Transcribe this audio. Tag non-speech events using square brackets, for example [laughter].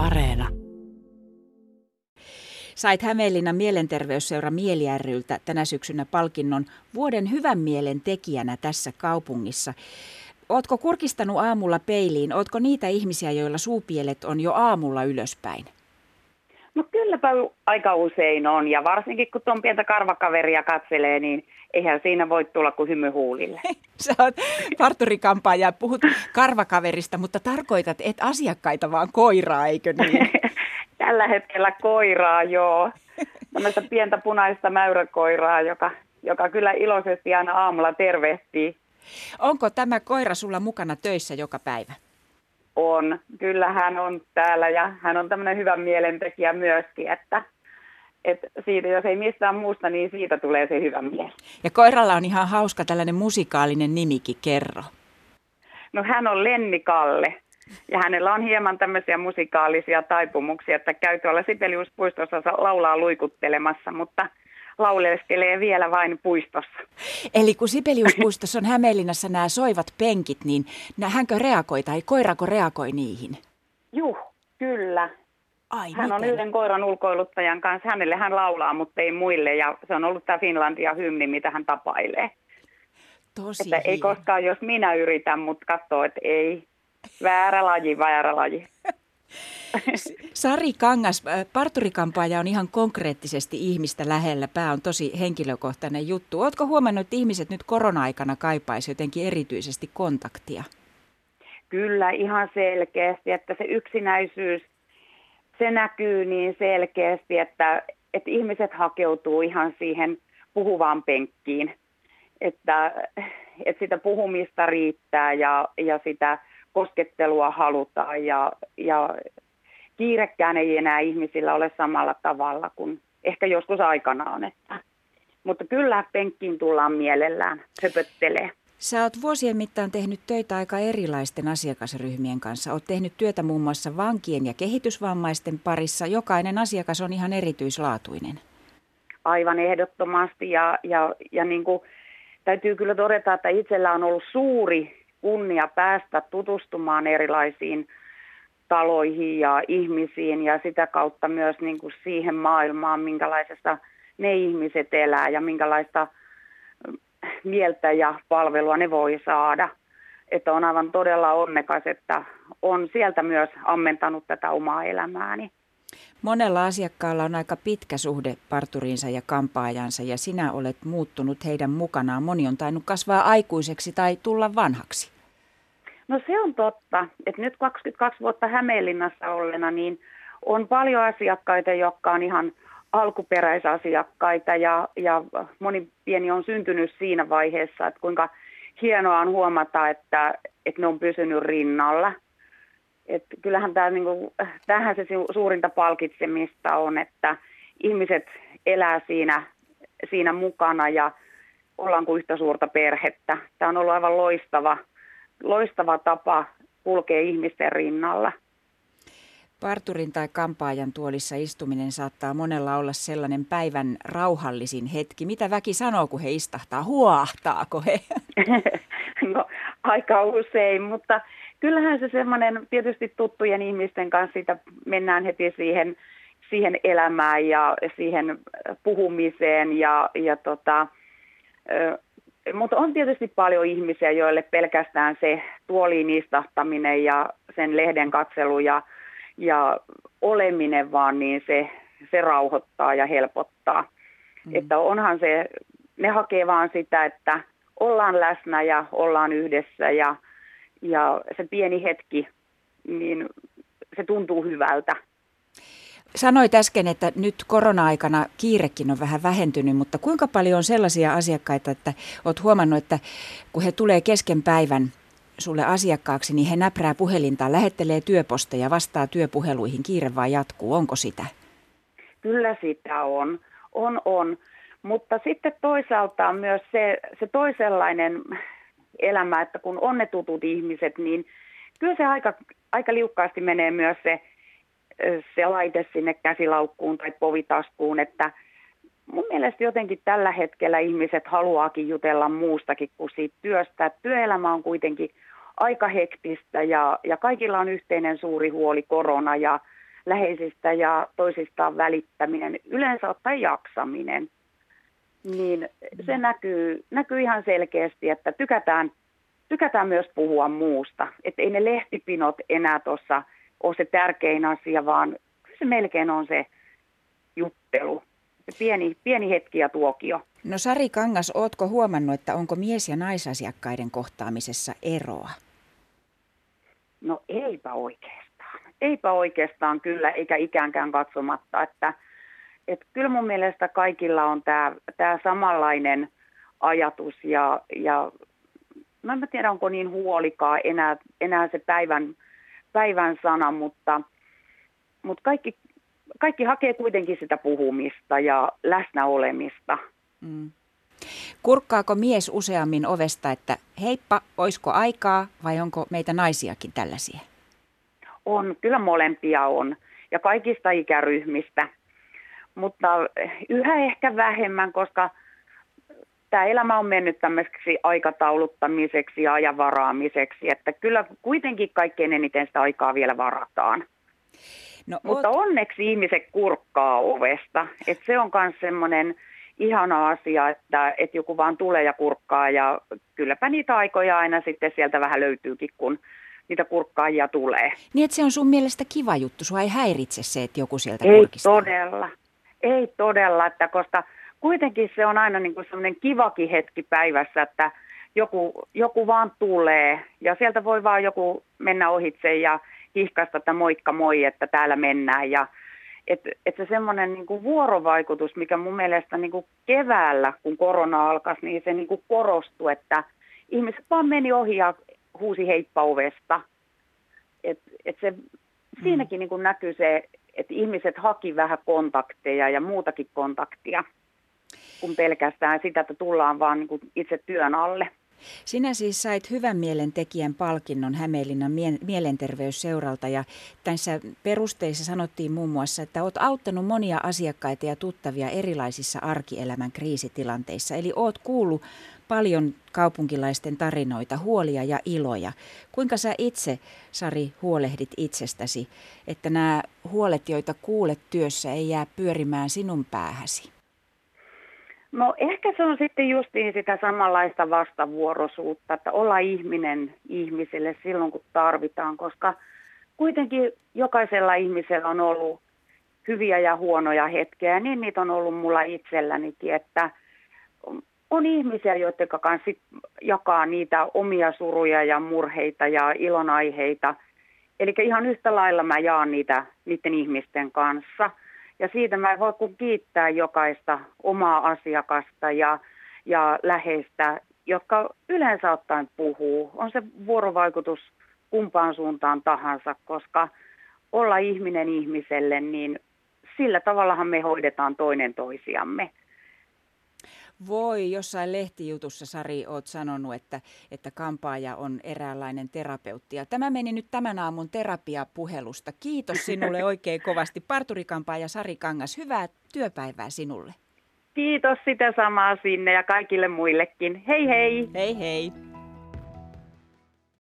Areena. Sait Hämeenlinnan mielenterveysseura Mieli ryltä tänä syksynä palkinnon vuoden hyvän mielen tekijänä tässä kaupungissa. Ootko kurkistanut aamulla peiliin? Ootko niitä ihmisiä, joilla suupielet on jo aamulla ylöspäin? Kylläpä aika usein on ja varsinkin kun tuon pientä karvakaveria katselee, niin eihän siinä voi tulla kuin hymy huulille. [laughs] Sä oot parturikampaaja, puhut karvakaverista, mutta tarkoitat et asiakkaita vaan koiraa, eikö niin? [laughs] Tällä hetkellä koiraa, joo. Tällaista pientä punaista mäyräkoiraa, joka, joka kyllä iloisesti aina aamulla tervehtii. Onko tämä koira sulla mukana töissä joka päivä? On. Kyllä hän on täällä ja hän on tämmöinen hyvä mielentekijä myöskin, että, että siitä, jos ei mistään muusta, niin siitä tulee se hyvä mieli. Ja koiralla on ihan hauska tällainen musikaalinen nimikin, kerro. No hän on Lenni Kalle. Ja hänellä on hieman tämmöisiä musikaalisia taipumuksia, että käy tuolla Sibeliuspuistossa laulaa luikuttelemassa, mutta lauleskelee vielä vain puistossa. Eli kun Sibeliuspuistossa on Hämeenlinnassa nämä soivat penkit, niin hänkö reagoi tai koirako reagoi niihin? Juh, kyllä. Ai, hän miten? on yhden koiran ulkoiluttajan kanssa. Hänelle hän laulaa, mutta ei muille. Ja se on ollut tämä Finlandia hymni, mitä hän tapailee. Tosi että ei koskaan, jos minä yritän, mutta katsoo, että ei. Väärä laji, väärä laji. Sari Kangas, äh, parturikampaaja on ihan konkreettisesti ihmistä lähellä. Pää on tosi henkilökohtainen juttu. Oletko huomannut, että ihmiset nyt korona-aikana kaipaisi jotenkin erityisesti kontaktia? Kyllä, ihan selkeästi, että se yksinäisyys, se näkyy niin selkeästi, että, että ihmiset hakeutuu ihan siihen puhuvaan penkkiin. Että, että sitä puhumista riittää ja, ja sitä koskettelua halutaan ja, ja kiirekkään ei enää ihmisillä ole samalla tavalla kuin ehkä joskus aikanaan. Että. Mutta kyllä penkkiin tullaan mielellään höpöttelee. Sä oot vuosien mittaan tehnyt töitä aika erilaisten asiakasryhmien kanssa. Oot tehnyt työtä muun muassa vankien ja kehitysvammaisten parissa. Jokainen asiakas on ihan erityislaatuinen. Aivan ehdottomasti ja, ja, ja niin kuin, täytyy kyllä todeta, että itsellä on ollut suuri kunnia päästä tutustumaan erilaisiin taloihin ja ihmisiin ja sitä kautta myös niin kuin siihen maailmaan, minkälaisessa ne ihmiset elää ja minkälaista mieltä ja palvelua ne voi saada. Että on aivan todella onnekas, että on sieltä myös ammentanut tätä omaa elämääni. Monella asiakkaalla on aika pitkä suhde parturiinsa ja kampaajansa ja sinä olet muuttunut heidän mukanaan. Moni on tainnut kasvaa aikuiseksi tai tulla vanhaksi. No se on totta, että nyt 22 vuotta Hämeenlinnassa ollena, niin on paljon asiakkaita, jotka on ihan alkuperäisasiakkaita ja, ja moni pieni on syntynyt siinä vaiheessa, että kuinka hienoa on huomata, että, että ne on pysynyt rinnalla. Et kyllähän tämä, niin kuin, tähän se suurinta palkitsemista on, että ihmiset elää siinä, siinä mukana ja ollaan kuin yhtä suurta perhettä. Tämä on ollut aivan loistava, loistava tapa kulkea ihmisten rinnalla. Parturin tai kampaajan tuolissa istuminen saattaa monella olla sellainen päivän rauhallisin hetki. Mitä väki sanoo, kun he istahtaa? Huahtaako he? [laughs] no aika usein, mutta kyllähän se semmoinen tietysti tuttujen ihmisten kanssa siitä mennään heti siihen, siihen elämään ja siihen puhumiseen ja, ja tota, mutta on tietysti paljon ihmisiä, joille pelkästään se tuoliin istahtaminen ja sen lehden katselu ja, ja oleminen vaan, niin se, se rauhoittaa ja helpottaa. Mm. Että onhan se, ne hakee vaan sitä, että ollaan läsnä ja ollaan yhdessä ja, ja se pieni hetki, niin se tuntuu hyvältä. Sanoit äsken, että nyt korona-aikana kiirekin on vähän vähentynyt, mutta kuinka paljon on sellaisia asiakkaita, että olet huomannut, että kun he tulee kesken päivän sulle asiakkaaksi, niin he näprää puhelinta, lähettelee työposteja, vastaa työpuheluihin, kiire vaan jatkuu. Onko sitä? Kyllä sitä on. On, on. Mutta sitten toisaalta on myös se, se toisenlainen elämä, että kun on ne tutut ihmiset, niin kyllä se aika, aika liukkaasti menee myös se se laite sinne käsilaukkuun tai povitaskuun, että mun mielestä jotenkin tällä hetkellä ihmiset haluaakin jutella muustakin kuin siitä työstä. Työelämä on kuitenkin aika hektistä ja, ja kaikilla on yhteinen suuri huoli korona ja läheisistä ja toisistaan välittäminen, yleensä ottaen jaksaminen, niin se näkyy, näkyy ihan selkeästi, että tykätään, tykätään myös puhua muusta. Että ei ne lehtipinot enää tuossa ole se tärkein asia, vaan se melkein on se juttelu, se pieni, pieni hetki ja tuokio. No Sari Kangas, ootko huomannut, että onko mies- ja naisasiakkaiden kohtaamisessa eroa? No eipä oikeastaan. Eipä oikeastaan kyllä, eikä ikäänkään katsomatta, että, että kyllä mun mielestä kaikilla on tämä, tämä samanlainen ajatus ja, ja mä en tiedä, onko niin huolikaa enää, enää se päivän, päivän sana, mutta, mutta kaikki, kaikki hakee kuitenkin sitä puhumista ja läsnäolemista. Mm. Kurkkaako mies useammin ovesta, että heippa, oisko aikaa vai onko meitä naisiakin tällaisia? On, kyllä molempia on ja kaikista ikäryhmistä, mutta yhä ehkä vähemmän, koska tämä elämä on mennyt tämmöiseksi aikatauluttamiseksi ja ajanvaraamiseksi, että kyllä kuitenkin kaikkein eniten sitä aikaa vielä varataan. No, Mutta oot... onneksi ihmiset kurkkaa ovesta. että se on myös semmoinen ihana asia, että, että joku vaan tulee ja kurkkaa ja kylläpä niitä aikoja aina sitten sieltä vähän löytyykin, kun niitä kurkkaajia tulee. Niin, että se on sun mielestä kiva juttu, sua ei häiritse se, että joku sieltä ei kurkistaa. Ei todella, ei todella, että koska kuitenkin se on aina niin kuin semmoinen kivakin hetki päivässä, että joku, joku vaan tulee ja sieltä voi vaan joku mennä ohitse ja hihkasta, että moikka moi, että täällä mennään ja että et se semmoinen niin vuorovaikutus, mikä mun mielestä niin kuin keväällä, kun korona alkoi, niin se niin kuin korostui, että ihmiset vaan meni ohi ja huusi heippa ovesta. Et, et se, mm. siinäkin niin kuin näkyy se, että ihmiset haki vähän kontakteja ja muutakin kontaktia, kuin pelkästään sitä, että tullaan vaan niin kuin itse työn alle. Sinä siis sait hyvän mielentekijän palkinnon Hämeenlinnan mielenterveysseuralta ja tässä perusteissa sanottiin muun muassa, että olet auttanut monia asiakkaita ja tuttavia erilaisissa arkielämän kriisitilanteissa. Eli oot kuullut paljon kaupunkilaisten tarinoita, huolia ja iloja. Kuinka sä itse, Sari, huolehdit itsestäsi, että nämä huolet, joita kuulet työssä, ei jää pyörimään sinun päähäsi? No ehkä se on sitten justiin sitä samanlaista vastavuoroisuutta, että olla ihminen ihmiselle silloin kun tarvitaan, koska kuitenkin jokaisella ihmisellä on ollut hyviä ja huonoja hetkiä, niin niitä on ollut mulla itsellänikin, että on ihmisiä, joiden kanssa jakaa niitä omia suruja ja murheita ja ilonaiheita. Eli ihan yhtä lailla mä jaan niitä niiden ihmisten kanssa – ja siitä mä voin kuin kiittää jokaista omaa asiakasta ja, ja läheistä, jotka yleensä ottaen puhuu. On se vuorovaikutus kumpaan suuntaan tahansa, koska olla ihminen ihmiselle, niin sillä tavallahan me hoidetaan toinen toisiamme. Voi, jossain lehtijutussa Sari oot sanonut, että, että kampaaja on eräänlainen terapeutti. Ja tämä meni nyt tämän aamun terapiapuhelusta. Kiitos sinulle [laughs] oikein kovasti. Parturikampaaja Sari Kangas, hyvää työpäivää sinulle. Kiitos sitä samaa sinne ja kaikille muillekin. Hei hei! Hei hei!